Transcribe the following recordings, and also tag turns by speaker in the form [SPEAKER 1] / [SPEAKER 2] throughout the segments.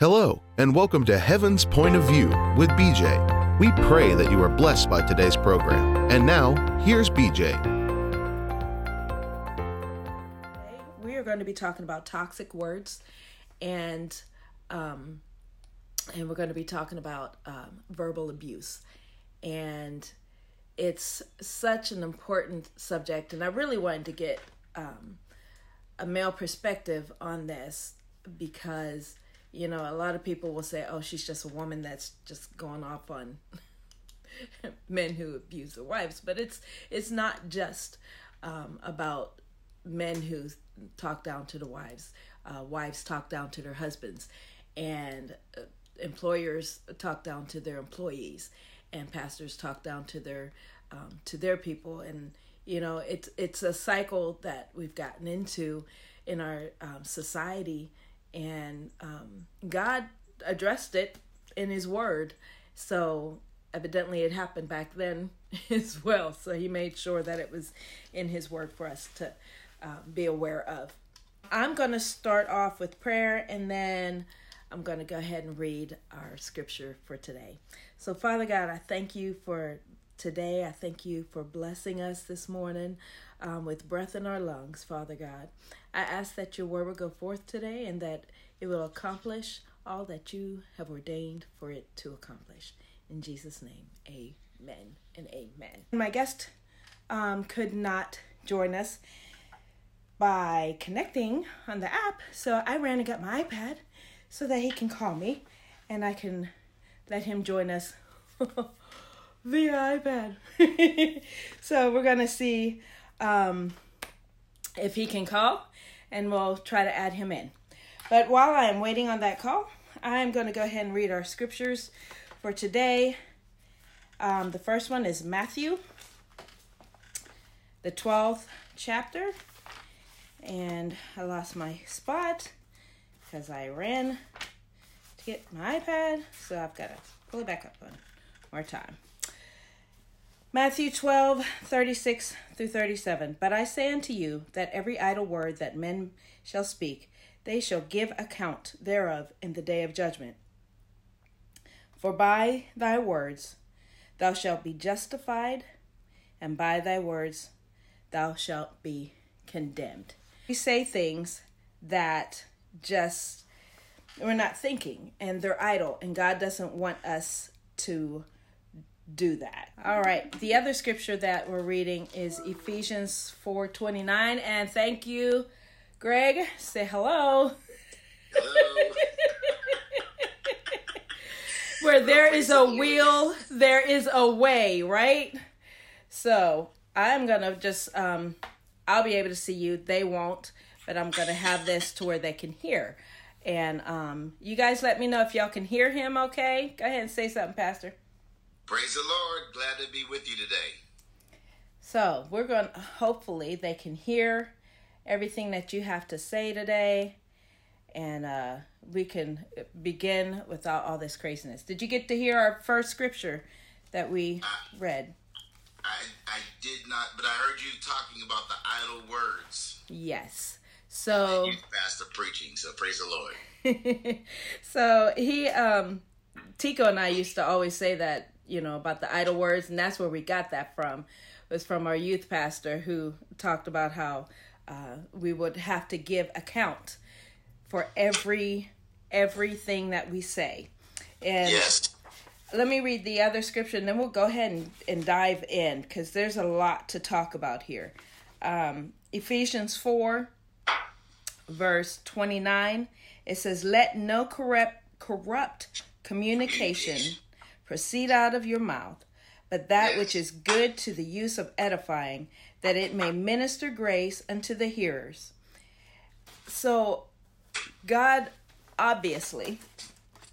[SPEAKER 1] Hello, and welcome to Heaven's Point of View with BJ. We pray that you are blessed by today's program. And now, here's BJ.
[SPEAKER 2] We are going to be talking about toxic words, and um, and we're going to be talking about um, verbal abuse, and it's such an important subject, and I really wanted to get um, a male perspective on this because you know a lot of people will say oh she's just a woman that's just going off on men who abuse their wives. But it's it's not just um, about men who talk down to the wives uh, wives talk down to their husbands. And uh, employers talk down to their employees. And pastors talk down to their um, to their people. And you know it's it's a cycle that we've gotten into in our um, society and um, God addressed it in His Word. So evidently, it happened back then as well. So He made sure that it was in His Word for us to uh, be aware of. I'm going to start off with prayer and then I'm going to go ahead and read our scripture for today. So, Father God, I thank you for today. I thank you for blessing us this morning um, with breath in our lungs, Father God. I ask that your word will go forth today and that it will accomplish all that you have ordained for it to accomplish. In Jesus' name, amen and amen. My guest um, could not join us by connecting on the app, so I ran and got my iPad so that he can call me and I can let him join us via iPad. so we're going to see um, if he can call and we'll try to add him in. But while I am waiting on that call, I'm going to go ahead and read our scriptures for today. Um, the first one is Matthew, the 12th chapter. And I lost my spot because I ran to get my iPad. So I've got to pull it back up one more time. Matthew 12, 36 through 37. But I say unto you that every idle word that men shall speak, they shall give account thereof in the day of judgment. For by thy words thou shalt be justified, and by thy words thou shalt be condemned. We say things that just we're not thinking and they're idle, and God doesn't want us to do that. All right. The other scripture that we're reading is Ephesians 4:29 and thank you Greg. Say hello.
[SPEAKER 3] Hello.
[SPEAKER 2] Where there is a wheel, there is a way, right? So, I'm going to just um I'll be able to see you. They won't, but I'm going to have this to where they can hear. And um you guys let me know if y'all can hear him okay? Go ahead and say something, pastor.
[SPEAKER 3] Praise the Lord. Glad to be with you today.
[SPEAKER 2] So we're going to, hopefully, they can hear everything that you have to say today. And uh, we can begin without all this craziness. Did you get to hear our first scripture that we
[SPEAKER 3] I,
[SPEAKER 2] read?
[SPEAKER 3] I, I did not, but I heard you talking about the idle words.
[SPEAKER 2] Yes. So
[SPEAKER 3] you pastor preaching, so praise the Lord.
[SPEAKER 2] so he um Tico and I used to always say that you know, about the idle words, and that's where we got that from. It was from our youth pastor who talked about how uh, we would have to give account for every everything that we say. And
[SPEAKER 3] yes.
[SPEAKER 2] let me read the other scripture, and then we'll go ahead and, and dive in because there's a lot to talk about here. Um, Ephesians four, verse twenty nine. It says, "Let no corrupt corrupt communication." Proceed out of your mouth, but that which is good to the use of edifying, that it may minister grace unto the hearers. So, God obviously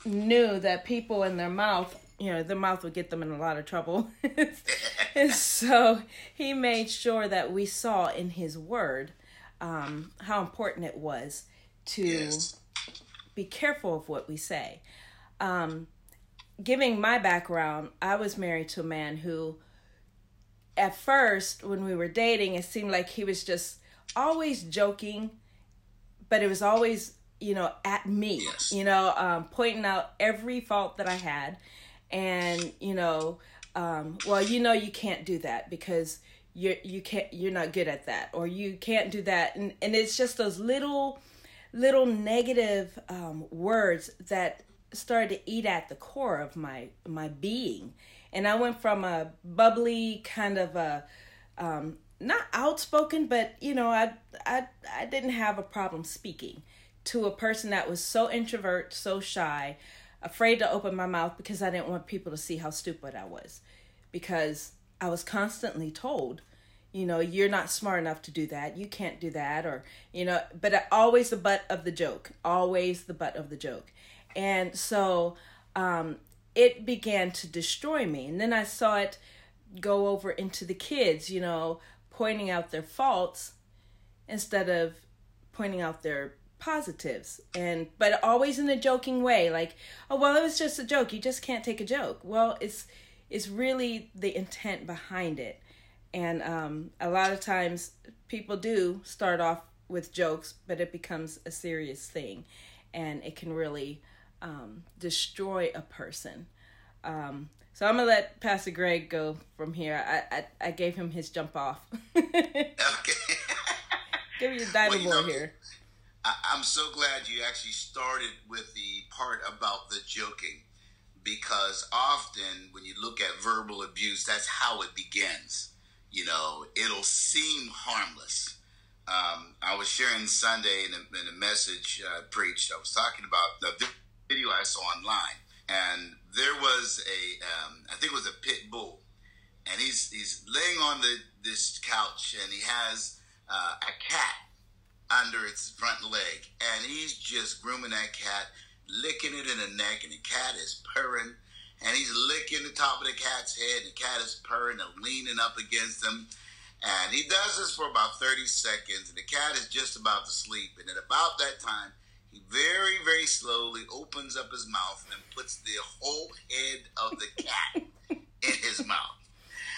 [SPEAKER 2] knew that people in their mouth, you know, their mouth would get them in a lot of trouble. and so, He made sure that we saw in His Word um, how important it was to
[SPEAKER 3] Yes.
[SPEAKER 2] be careful of what we say. Um, giving my background, I was married to a man who, at first, when we were dating, it seemed like he was just always joking, but it was always you know, at me,
[SPEAKER 3] Yes.
[SPEAKER 2] you know, um, pointing out every fault that I had. And, you know, um, well, you know, you can't do that because you're, you can't, you're not good at that, or you can't do that. And, and it's just those little, little negative um, words that started to eat at the core of my, my being. And I went from a bubbly kind of a, um, not outspoken, but you know, I I I didn't have a problem speaking to a person that was so introvert, so shy, afraid to open my mouth because I didn't want people to see how stupid I was. Because I was constantly told, you know, you're not smart enough to do that. You can't do that or, you know, but always the butt of the joke, always the butt of the joke. And so um it began to destroy me. And then I saw it go over into the kids, you know, pointing out their faults instead of pointing out their positives. And but always in a joking way like oh well it was just a joke. You just can't take a joke. Well it's it's really the intent behind it. And um a lot of times people do start off with jokes but it becomes a serious thing. And it can really um destroy a person um so I'm gonna let Pastor Greg go from here. I I, I gave him his jump off.
[SPEAKER 3] Okay.
[SPEAKER 2] Give me your dynamo
[SPEAKER 3] Well, you know,
[SPEAKER 2] here.
[SPEAKER 3] I, I'm so glad you actually started with the part about the joking because often when you look at verbal abuse, that's how it begins. You know, it'll seem harmless. Um, I was sharing Sunday in a, in a message I preached. I was talking about the video I saw online, and there was a, um, I think it was a pit bull, and he's he's laying on the this couch, and he has uh, a cat under its front leg, and he's just grooming that cat, licking it in the neck, and the cat is purring, and he's licking the top of the cat's head, and the cat is purring and leaning up against him. And he does this for about 30 seconds, and the cat is just about to sleep. And at about that time, he very, very slowly opens up his mouth and puts the whole head of the cat in his mouth.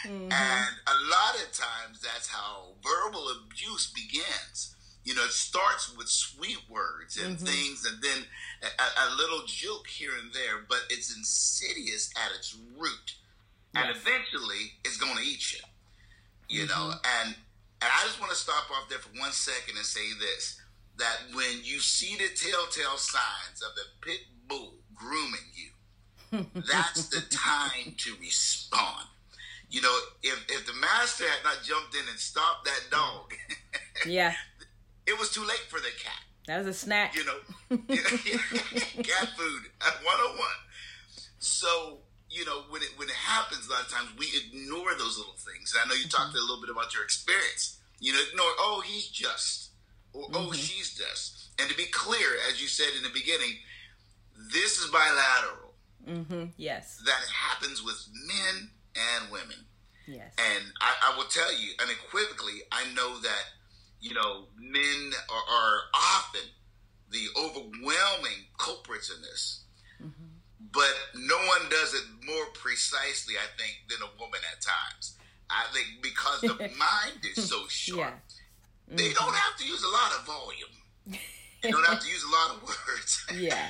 [SPEAKER 3] Mm-hmm. And a lot of times that's how verbal abuse begins. You know, it starts with sweet words and mm-hmm. things, and then a, a little joke here and there, but it's insidious at its root. And eventually, it's going to eat you. You know, mm-hmm. and and I just want to stop off there for one second and say this: that when you see the telltale signs of the pit bull grooming you, that's the time to respond. You know, if if the master had not jumped in and stopped that dog,
[SPEAKER 2] Yeah,
[SPEAKER 3] it was too late for the cat.
[SPEAKER 2] that was a snack.
[SPEAKER 3] You know, cat food at 101. So, you know, when it when it happens, a lot of times we ignore those little things. And I know you talked mm-hmm. a little bit about your experience. You know, ignore, oh, he's just, or oh, she's just. And to be clear, as you said in the beginning, this is bilateral.
[SPEAKER 2] Mm-hmm. Yes,
[SPEAKER 3] That happens with men and women.
[SPEAKER 2] yes,
[SPEAKER 3] And I, I will tell you unequivocally, I know that, you know, men are, are often the overwhelming culprits in this. But no one does it more precisely, I think, than a woman at times. I think because the mind is so sharp,
[SPEAKER 2] yeah,
[SPEAKER 3] they don't have to use a lot of volume. They don't have to use a lot of words.
[SPEAKER 2] yeah,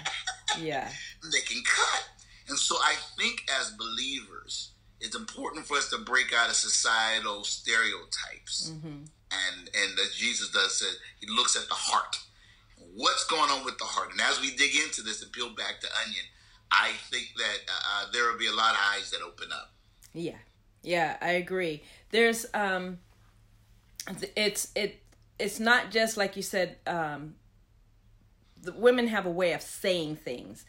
[SPEAKER 2] yeah,
[SPEAKER 3] they can cut. And so I think as believers, it's important for us to break out of societal stereotypes. And and as Jesus does say, he looks at the heart. What's going on with the heart? And as we dig into this and peel back the onion, I think that uh, there will be a lot of eyes that open up.
[SPEAKER 2] yeah, yeah. I agree. There's um, it's it it's not just like you said. Um, the women have a way of saying things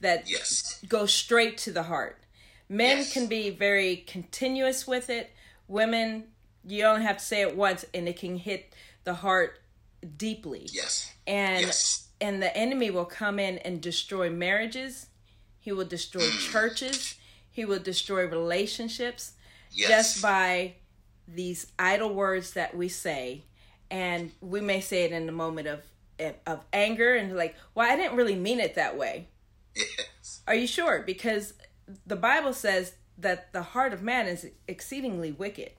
[SPEAKER 2] that
[SPEAKER 3] Yes.
[SPEAKER 2] go straight to the heart. Men
[SPEAKER 3] Yes.
[SPEAKER 2] can be very continuous with it. Women, you only have to say it once, and it can hit the heart deeply.
[SPEAKER 3] Yes.
[SPEAKER 2] and
[SPEAKER 3] Yes.
[SPEAKER 2] and the enemy will come in and destroy marriages he will destroy
[SPEAKER 3] Mm.
[SPEAKER 2] churches he will destroy relationships
[SPEAKER 3] Yes.
[SPEAKER 2] just by these idle words that we say and we may say it in the moment of of anger and like well i didn't really mean it that way
[SPEAKER 3] Yes.
[SPEAKER 2] are you sure because the bible says that the heart of man is exceedingly wicked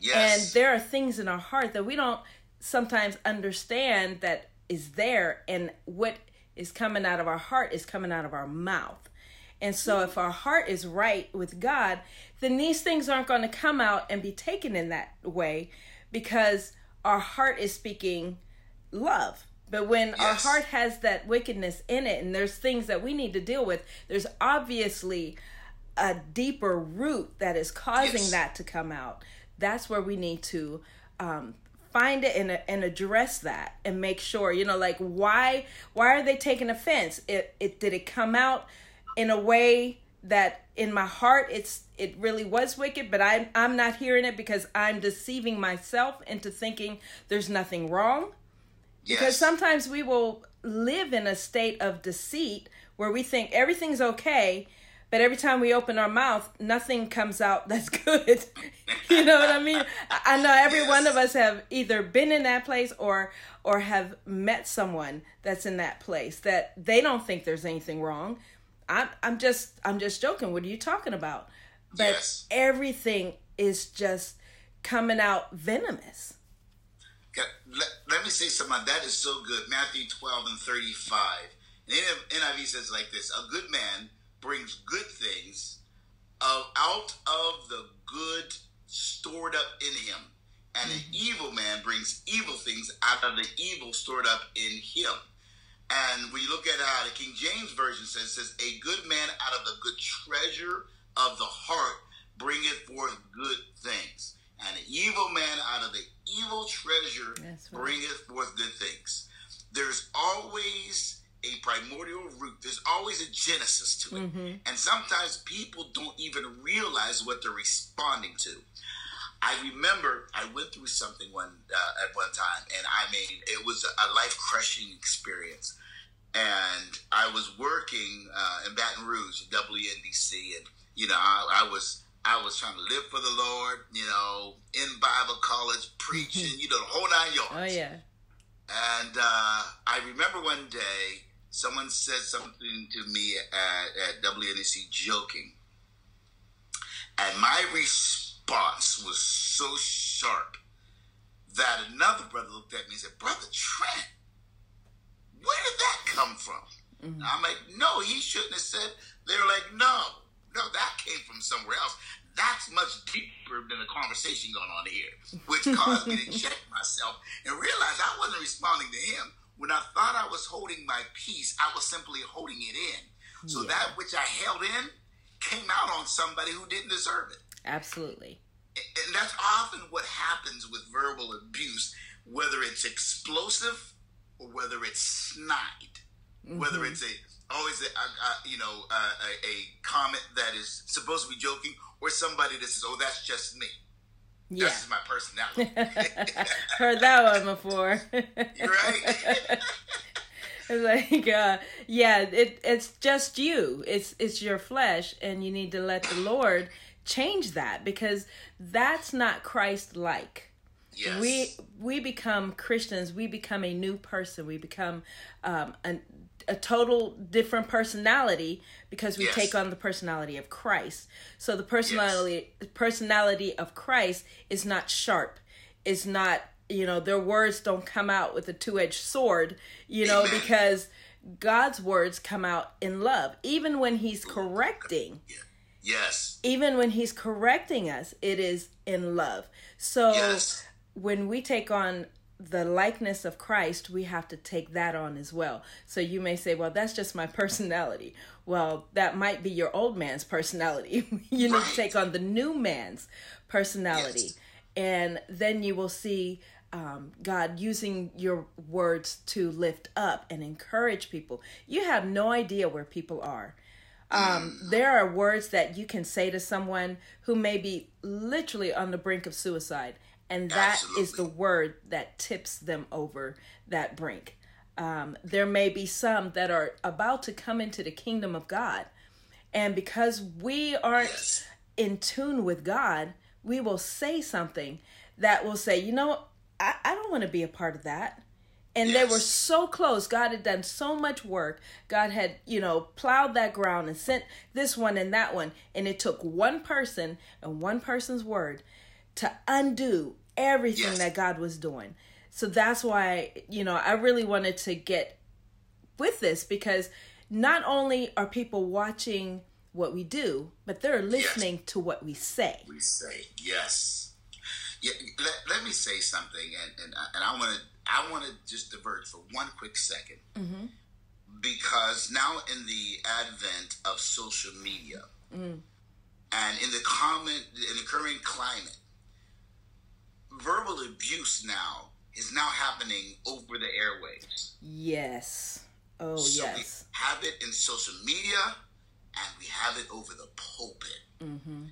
[SPEAKER 3] Yes.
[SPEAKER 2] and there are things in our heart that we don't sometimes understand that is there and what is coming out of our heart is coming out of our mouth. And so if our heart is right with God, then these things aren't going to come out and be taken in that way because our heart is speaking love. But when yes. our heart has that wickedness in it and there's things that we need to deal with, there's obviously a deeper root that is causing yes. that to come out. That's where we need to um, find it and, and address that and make sure you know like why why are they taking offense it, it did it come out in a way that in my heart it's it really was wicked but I, i'm not hearing it because i'm deceiving myself into thinking there's nothing wrong yes. because sometimes we will live in a state of deceit where we think everything's okay but every time we open our mouth nothing comes out that's good you know what i mean i know every yes. one of us have either been in that place or or have met someone that's in that place that they don't think there's anything wrong I'm I'm just I'm just joking. What are you talking about? But yes. everything is just coming out venomous.
[SPEAKER 3] Let, let, me say something. That is so good. Matthew 12 and 35. And NIV says like this A good man brings good things out of the good stored up in him. And an mm-hmm. evil man brings evil things out of the evil stored up in him. And when you look at how the King James Version says, says, a good man out of the good treasure of the heart bringeth forth good things. And an evil man out of the evil treasure right. bringeth forth good things. There's always a primordial root. There's always a genesis to it. Mm-hmm. And sometimes people don't even realize what they're responding to. I remember I went through something one uh, at one time, and I mean, it was a life crushing experience and I was working uh, in Baton Rouge, WNDC, and you know I, I, was I was trying to live for the Lord, you know, in Bible college, preaching, you know, the whole nine yards.
[SPEAKER 2] Oh yeah.
[SPEAKER 3] And uh, I remember one day someone said something to me at, at WNDC, joking, and my response was so sharp that another brother looked at me and said, "Brother Trent." Where did that come from? Mm-hmm. I'm like, no, he shouldn't have said. They're like, no, no, that came from somewhere else. That's much deeper than the conversation going on here, which caused me to check myself and realize I wasn't responding to him. When I thought I was holding my peace, I was simply holding it in. So yeah. that which I held in came out on somebody who didn't deserve it.
[SPEAKER 2] Absolutely.
[SPEAKER 3] And that's often what happens with verbal abuse, whether it's explosive or whether it's snide, mm-hmm. whether it's a always a, a, you know a, a, comment that is supposed to be joking, or somebody that says, "Oh, that's just me." Yeah. This is my personality.
[SPEAKER 2] Heard that one before.
[SPEAKER 3] You're right.
[SPEAKER 2] like uh yeah it it's just you it's it's your flesh and you need to let the lord change that because that's not christ like Yes. We we become Christians. We become a new person. We become um, a, a total different personality because we yes. take on the personality of Christ. So the personality yes. personality of Christ is not sharp. Is not you know their words don't come out with a two edged sword. You know Amen. because God's words come out in love, even when He's correcting.
[SPEAKER 3] Yes.
[SPEAKER 2] Even when He's correcting us, it is in love. So. Yes when we take on the likeness of Christ, we have to take that on as well. So you may say, well, that's just my personality. Well, that might be your old man's personality. you need right. to take on the new man's personality. Yes. And then you will see um, God using your words to lift up and encourage people. You have no idea where people are. Um, there are words that you can say to someone who may be literally on the brink of suicide and that Absolutely. is the word that tips them over that brink. Um, there may be some that are about to come into the kingdom of God, and because we aren't yes. in tune with God, we will say something that will say, you know, I, I don't want to be a part of that. And yes. they were so close. God had done so much work. God had, you know, plowed that ground and sent this one and that one. And it took one person and one person's word to undo everything yes. that God was doing. So that's why, you know, I really wanted to get with this because not only are people watching what we do, but they're listening yes. to what we say.
[SPEAKER 3] We say yes. Yeah. Let, let me say something, and and, and I want to I want to just divert for one quick 2nd mm-hmm. because now in the advent of social media mm. and in the common in the current climate, verbal abuse now is now happening over the airwaves.
[SPEAKER 2] Yes. Oh so yes.
[SPEAKER 3] We have it in social media, and we have it over the pulpit. Mm-hmm.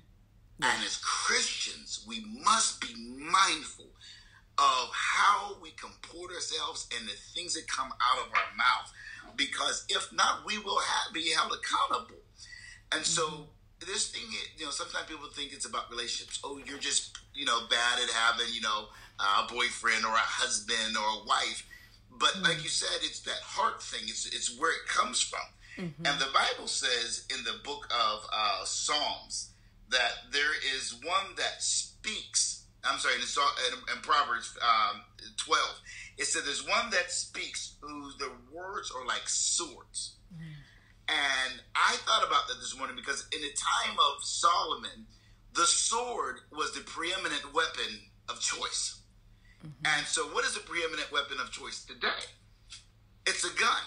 [SPEAKER 3] And as Christians, we must be mindful of how we comport ourselves and the things that come out of our mouth. Because if not, we will have, be held accountable. And so, mm-hmm. This thing, you know, sometimes people think it's about relationships. Oh, you're just, you know, bad at having, you know, a boyfriend or a husband or a wife. But mm-hmm. like you said, it's that heart thing. It's it's where it comes from. Mm-hmm. And the Bible says in the book of uh, Psalms that there is one that speaks I'm sorry, in, in, in Proverbs um, 12, it said there's one that speaks whose the words are like swords. Mm. And I thought about that this morning because in the time of Solomon, the sword was the preeminent weapon of choice. Mm-hmm. And so, what is the preeminent weapon of choice today? It's a gun.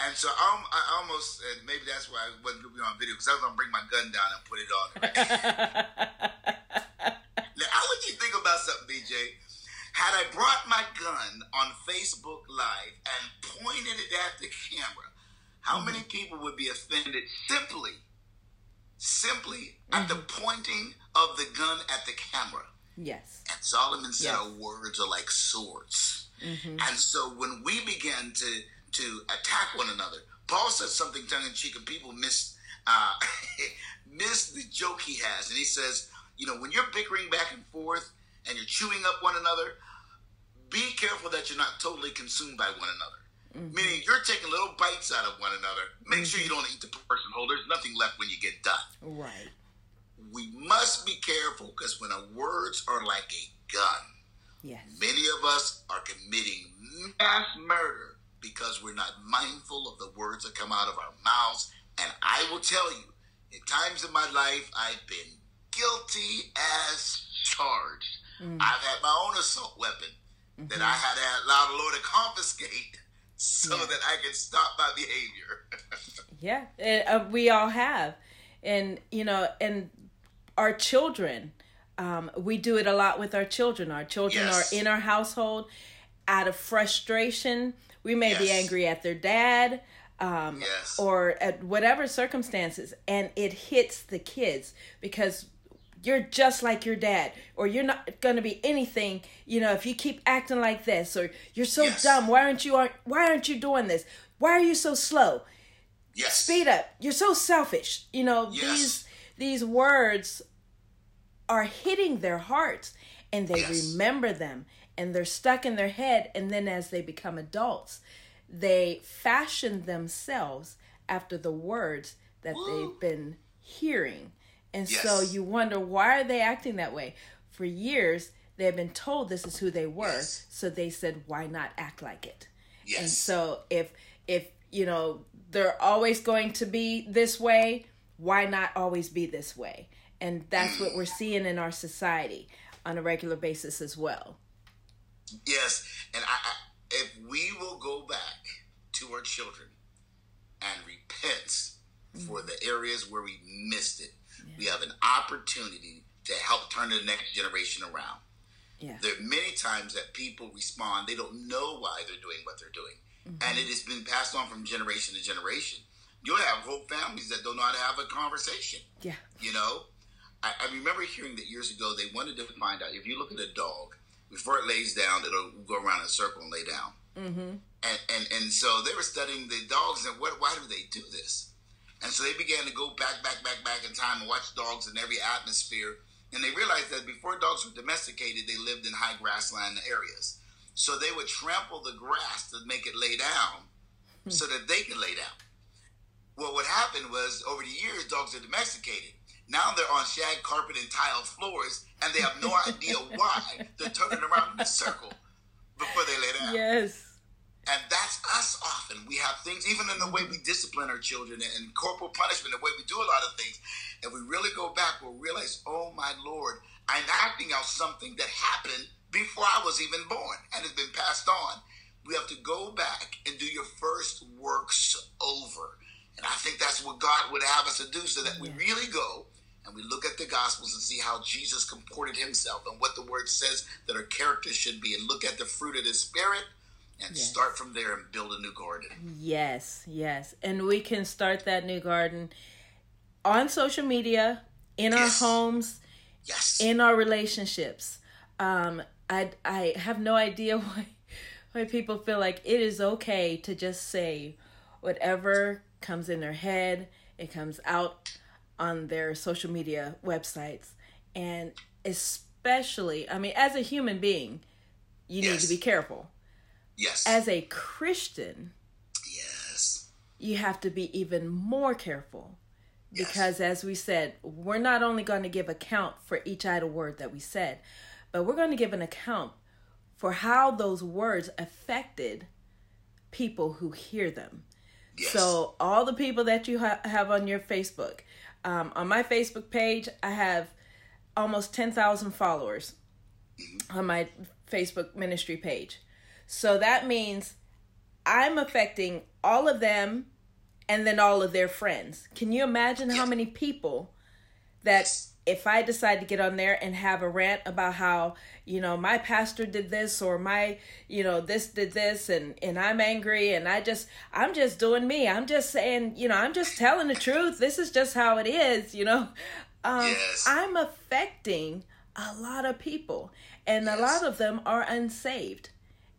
[SPEAKER 3] And so I, I almost, and maybe that's why I wasn't going to be on video because I was going to bring my gun down and put it on. Now, how would you think about something, BJ, had I brought my gun on Facebook Live and pointed it at the camera, how many people would be offended simply, simply at the mm-hmm. pointing of the gun at the camera?
[SPEAKER 2] Yes.
[SPEAKER 3] And Solomon said yes. our words are like swords. Mm-hmm. And so when we begin to to attack one another, Paul says something tongue in cheek, and people miss uh, miss the joke he has, and he says, you know, when you're bickering back and forth, and you're chewing up one another, be careful that you're not totally consumed by one another. Mm-hmm. Meaning you're taking little bites out of one another. Make mm-hmm. sure you don't eat the person whole. There's nothing left when you get done.
[SPEAKER 2] Right.
[SPEAKER 3] We must be careful because when our words are like a gun,
[SPEAKER 2] yes.
[SPEAKER 3] many of us are committing mass murder because we're not mindful of the words that come out of our mouths. And I will tell you, in times of my life, I've been guilty as charged Mm. I've had my own assault weapon mm-hmm. that I had to allow the Lord to confiscate so yeah. that I can stop my behavior.
[SPEAKER 2] yeah, and, uh, we all have, and you know, and our children. Um, we do it a lot with our children. Our children yes. are in our household out of frustration. We may yes. be angry at their dad um, yes. or at whatever circumstances, and it hits the kids because you're just like your dad or you're not going to be anything you know if you keep acting like this or you're so yes. dumb why aren't you aren't why aren't you doing this why are you so slow
[SPEAKER 3] yes.
[SPEAKER 2] speed up you're so selfish you know yes. these these words are hitting their hearts and they yes. remember them and they're stuck in their head and then as they become adults they fashion themselves after the words that they've been hearing and yes. so you wonder why are they acting that way? For years they have been told this is who they were, yes. so they said why not act like it? Yes. And so if if you know they're always going to be this way, why not always be this way? And that's what we're seeing in our society on a regular basis as well.
[SPEAKER 3] Yes, and I, I, if we will go back to our children and repent mm-hmm. for the areas where we missed it, we have an opportunity to help turn the next generation around. Yeah. There are many times that people respond, they don't know why they're doing what they're doing. Mm-hmm. And it has been passed on from generation to generation. You'll have whole families that don't know how to have a conversation.
[SPEAKER 2] Yeah.
[SPEAKER 3] You know? I, I remember hearing that years ago they wanted to find out if you look at a dog, before it lays down, it'll go around in a circle and lay down. Mm-hmm. And, and and so they were studying the dogs and what why do they do this? And so they began to go back, back, back, back in time and watch dogs in every atmosphere. And they realized that before dogs were domesticated, they lived in high grassland areas. So they would trample the grass to make it lay down hmm. so that they could lay down. Well, what happened was over the years, dogs are domesticated. Now they're on shag carpet and tiled floors, and they have no idea why they're turning around in a circle before they lay down.
[SPEAKER 2] Yes.
[SPEAKER 3] And that's us often. We have things, even in the way we discipline our children and corporal punishment, the way we do a lot of things. And we really go back, we'll realize, oh my Lord, I'm acting out something that happened before I was even born and has been passed on. We have to go back and do your first works over. And I think that's what God would have us to do so that we really go and we look at the Gospels and see how Jesus comported himself and what the Word says that our character should be, and look at the fruit of the Spirit and yes. start from there and build a new garden.
[SPEAKER 2] Yes, yes. And we can start that new garden on social media, in yes. our homes,
[SPEAKER 3] yes,
[SPEAKER 2] in our relationships. Um, I I have no idea why why people feel like it is okay to just say whatever comes in their head, it comes out on their social media websites. And especially, I mean, as a human being, you yes. need to be careful.
[SPEAKER 3] Yes.
[SPEAKER 2] As a Christian,
[SPEAKER 3] yes.
[SPEAKER 2] You have to be even more careful. Yes. Because as we said, we're not only going to give account for each idle word that we said, but we're going to give an account for how those words affected people who hear them. Yes. So, all the people that you ha- have on your Facebook, um, on my Facebook page, I have almost 10,000 followers mm-hmm. on my Facebook ministry page. So that means I'm affecting all of them and then all of their friends. Can you imagine how many people that if I decide to get on there and have a rant about how, you know, my pastor did this or my, you know, this did this and and I'm angry and I just I'm just doing me. I'm just saying, you know, I'm just telling the truth. This is just how it is, you know. Um yes. I'm affecting a lot of people and yes. a lot of them are unsaved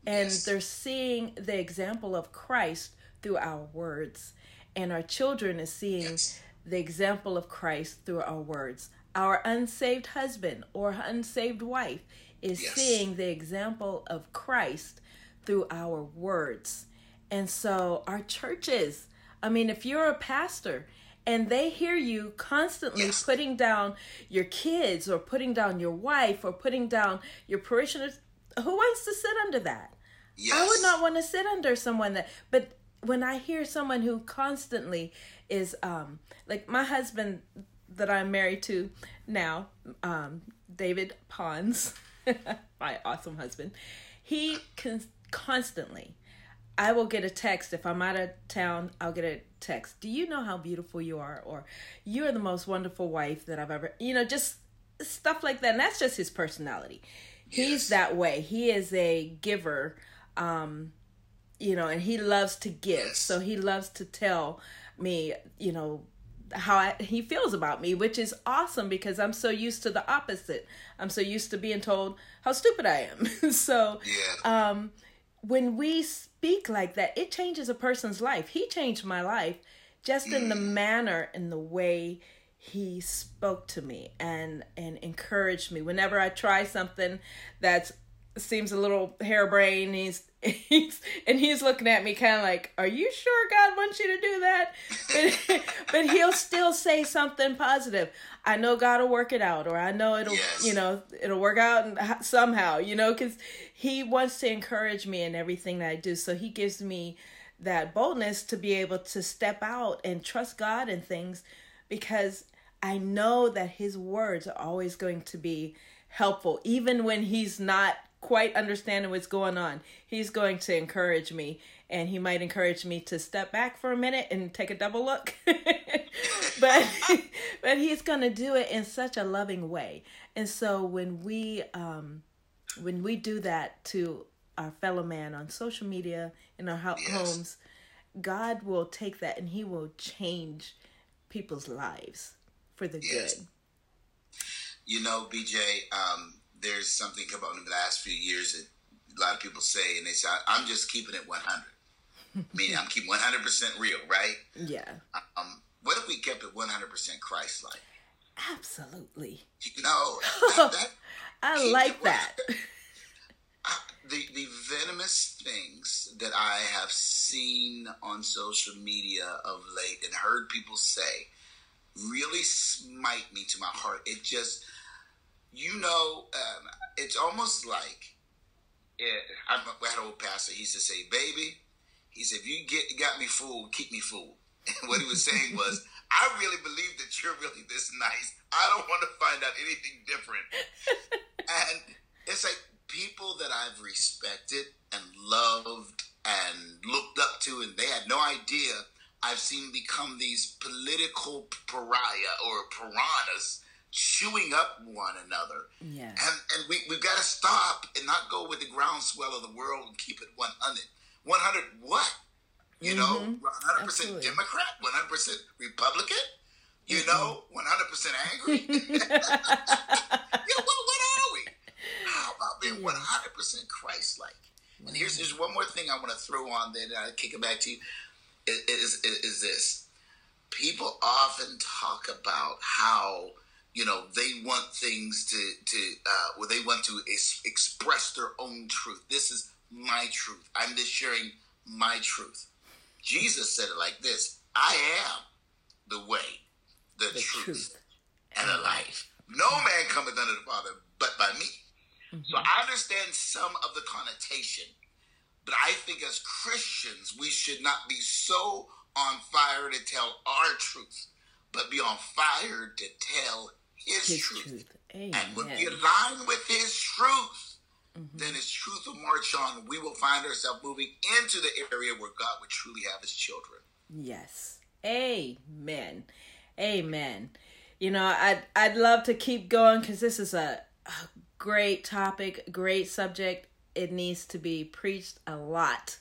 [SPEAKER 2] and yes. they're seeing the example of Christ through our words and our children is seeing yes. the example of Christ through our words our unsaved husband or unsaved wife is yes. seeing the example of Christ through our words and so our churches I mean if you're a pastor and they hear you constantly yes. putting down your kids or putting down your wife or putting down your parishioners who wants to sit under that? Yes. I would not want to sit under someone that but when I hear someone who constantly is um like my husband that I'm married to now, um David Pons, my awesome husband, he can constantly I will get a text if I'm out of town. I'll get a text. Do you know how beautiful you are? Or you are the most wonderful wife that I've ever. You know, just stuff like that. And that's just his personality he's that way. He is a giver, um, you know, and he loves to give. So he loves to tell me, you know, how I, he feels about me, which is awesome because I'm so used to the opposite. I'm so used to being told how stupid I am. so, um, when we speak like that, it changes a person's life. He changed my life just in the mm. manner and the way he spoke to me and and encouraged me whenever I try something that seems a little harebrained. He's he's and he's looking at me kind of like, "Are you sure God wants you to do that?" But, but he'll still say something positive. I know God will work it out, or I know it'll yes. you know it'll work out somehow, you know, because he wants to encourage me in everything that I do. So he gives me that boldness to be able to step out and trust God in things because I know that his words are always going to be helpful, even when he's not quite understanding what's going on. He's going to encourage me, and he might encourage me to step back for a minute and take a double look. but but he's going to do it in such a loving way. And so when we um when we do that to our fellow man on social media in our yes. homes, God will take that and he will change people's lives for the yes. good.
[SPEAKER 3] You know, BJ, um, there's something come up in the last few years that a lot of people say, and they say, I'm just keeping it 100. Meaning, I'm keeping 100% real, right?
[SPEAKER 2] Yeah.
[SPEAKER 3] Um, what if we kept it 100% Christ like?
[SPEAKER 2] Absolutely.
[SPEAKER 3] You know, that, that,
[SPEAKER 2] I like that.
[SPEAKER 3] Uh, the the venomous things that I have seen on social media of late and heard people say really smite me to my heart. It just, you know, um, it's almost like I, I had an old pastor. He used to say, "Baby," he said, "if you get got me fooled, keep me fooled." And what he was saying was, "I really believe that you're really this nice. I don't want to find out anything different." and it's like people that I've respected and loved and looked up to, and they had no idea. I've seen become these political pariah or piranhas chewing up one another.
[SPEAKER 2] Yeah.
[SPEAKER 3] And and we, we've got to stop and not go with the groundswell of the world and keep it 100. 100 what? You know, 100%
[SPEAKER 2] Mm-hmm. Absolutely.
[SPEAKER 3] Democrat, 100% Republican, you know, 100% angry. yeah, what, what are we? How about being 100% Christ like? And here's, here's one more thing I want to throw on there, and I'll kick it back to you. Is, is, is this people often talk about how you know they want things to to uh, well they want to ex- express their own truth. This is my truth. I'm just sharing my truth. Jesus said it like this i am the way the,
[SPEAKER 2] The
[SPEAKER 3] truth,
[SPEAKER 2] truth.
[SPEAKER 3] and the life. no man cometh unto the father but by me. So i understand some of the connotation but I think as Christians, we should not be so on fire to tell our truth, but be on fire to tell His,
[SPEAKER 2] His
[SPEAKER 3] truth.
[SPEAKER 2] truth.
[SPEAKER 3] And when we align with His truth, then His truth will march on. We will find ourselves moving into the area where God would truly have His children.
[SPEAKER 2] Yes. Amen. Amen. You know, I'd I'd love to keep going because this is a, a great topic, great subject. It needs to be preached a lot,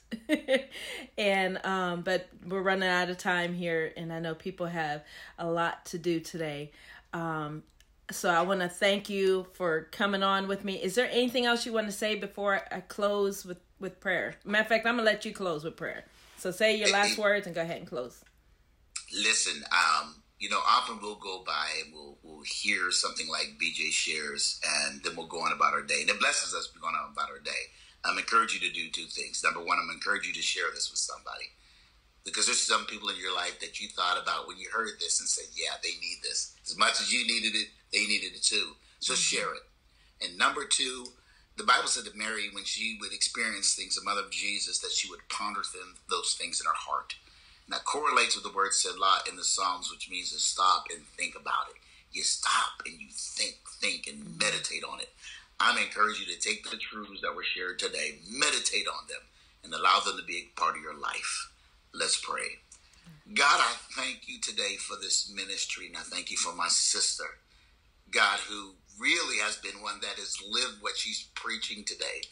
[SPEAKER 2] and um, but we're running out of time here, and I know people have a lot to do today. Um, so I want to thank you for coming on with me. Is there anything else you want to say before I close with with prayer? Matter of fact, I'm gonna let you close with prayer. So say your last words and go ahead and close.
[SPEAKER 3] Listen, um, you know, often we'll go by and we'll, we'll hear something like BJ shares, and then we'll go on about our day. And it blesses us We going on about our day. I'm encourage you to do two things. Number one, I'm encourage you to share this with somebody. Because there's some people in your life that you thought about when you heard this and said, yeah, they need this. As much as you needed it, they needed it too. So mm-hmm. share it. And number two, the Bible said that Mary, when she would experience things, the mother of Jesus, that she would ponder them, those things in her heart. And that correlates with the word Selah in the Psalms, which means to stop and think about it. You stop and you think, think, and mm-hmm. meditate on it. I'm encouraging you to take the truths that were shared today, meditate on them, and allow them to be a part of your life. Let's pray. Mm-hmm. God, I thank you today for this ministry, and I thank you for my sister. God, who really has been one that has lived what she's preaching today.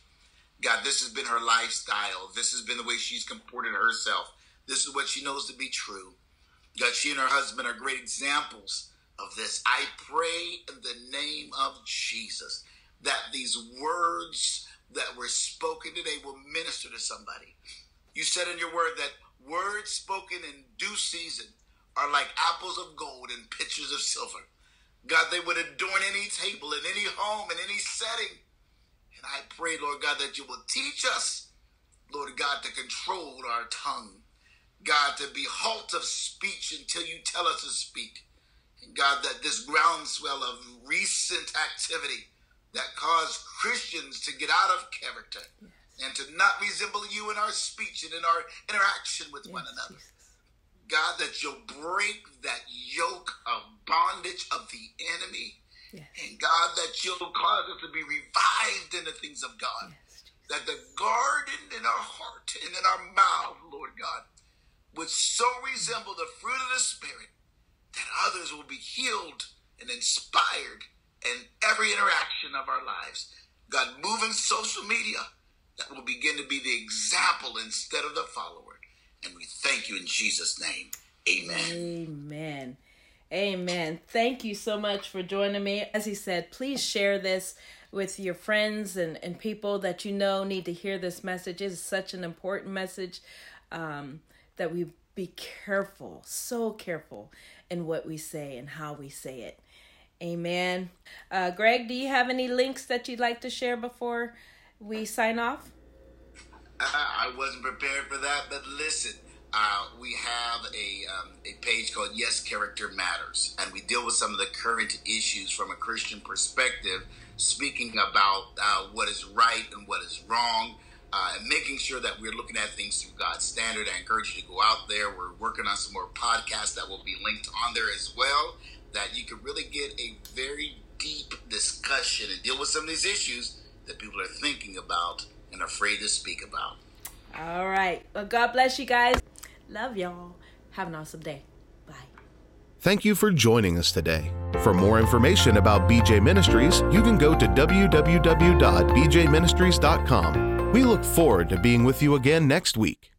[SPEAKER 3] God, this has been her lifestyle. This has been the way she's comported herself. This is what she knows to be true. God, she and her husband are great examples of this. I pray in the name of Jesus that these words that were spoken today will minister to somebody. You said in your word that words spoken in due season are like apples of gold and pitchers of silver. God, they would adorn any table in any home in any setting. And I pray, Lord God, that you will teach us, Lord God, to control our tongue. God, to be halt of speech until you tell us to speak. And God, that this groundswell of recent activity that caused Christians to get out of character and to not resemble you in our speech and in our interaction with one another. God, that you'll break that yoke of bondage of the enemy.
[SPEAKER 2] Yes.
[SPEAKER 3] And God, that you'll cause us to be revived in the things of God.
[SPEAKER 2] Yes,
[SPEAKER 3] That the garden in our heart and in our mouth, Lord God, would so resemble the fruit of the Spirit that others will be healed and inspired in every interaction of our lives. God, move in social media that will begin to be the example instead of the follower. And we thank you in Jesus' name. Amen.
[SPEAKER 2] Amen. Amen. Thank you so much for joining me. As he said, please share this with your friends and, and people that you know need to hear this message. It is such an important message um, that we be careful, so careful in what we say and how we say it. Amen. Uh, Greg, do you have any links that you'd like to share before we sign off?
[SPEAKER 3] I wasn't prepared for that, but listen, uh, we have a, um, a page called Yes Character Matters, and we deal with some of the current issues from a Christian perspective, speaking about uh, what is right and what is wrong. Uh, and making sure that we're looking at things through God's standard. I encourage you to go out there. We're working on some more podcasts that will be linked on there as well, that you can really get a very deep discussion and deal with some of these issues that people are thinking about and afraid to speak about.
[SPEAKER 2] All right. Well, God bless you guys. Love y'all. Have an awesome day. Bye.
[SPEAKER 1] Thank you for joining us today. For more information about BJ Ministries, you can go to www.bjministries.com. We look forward to being with you again next week.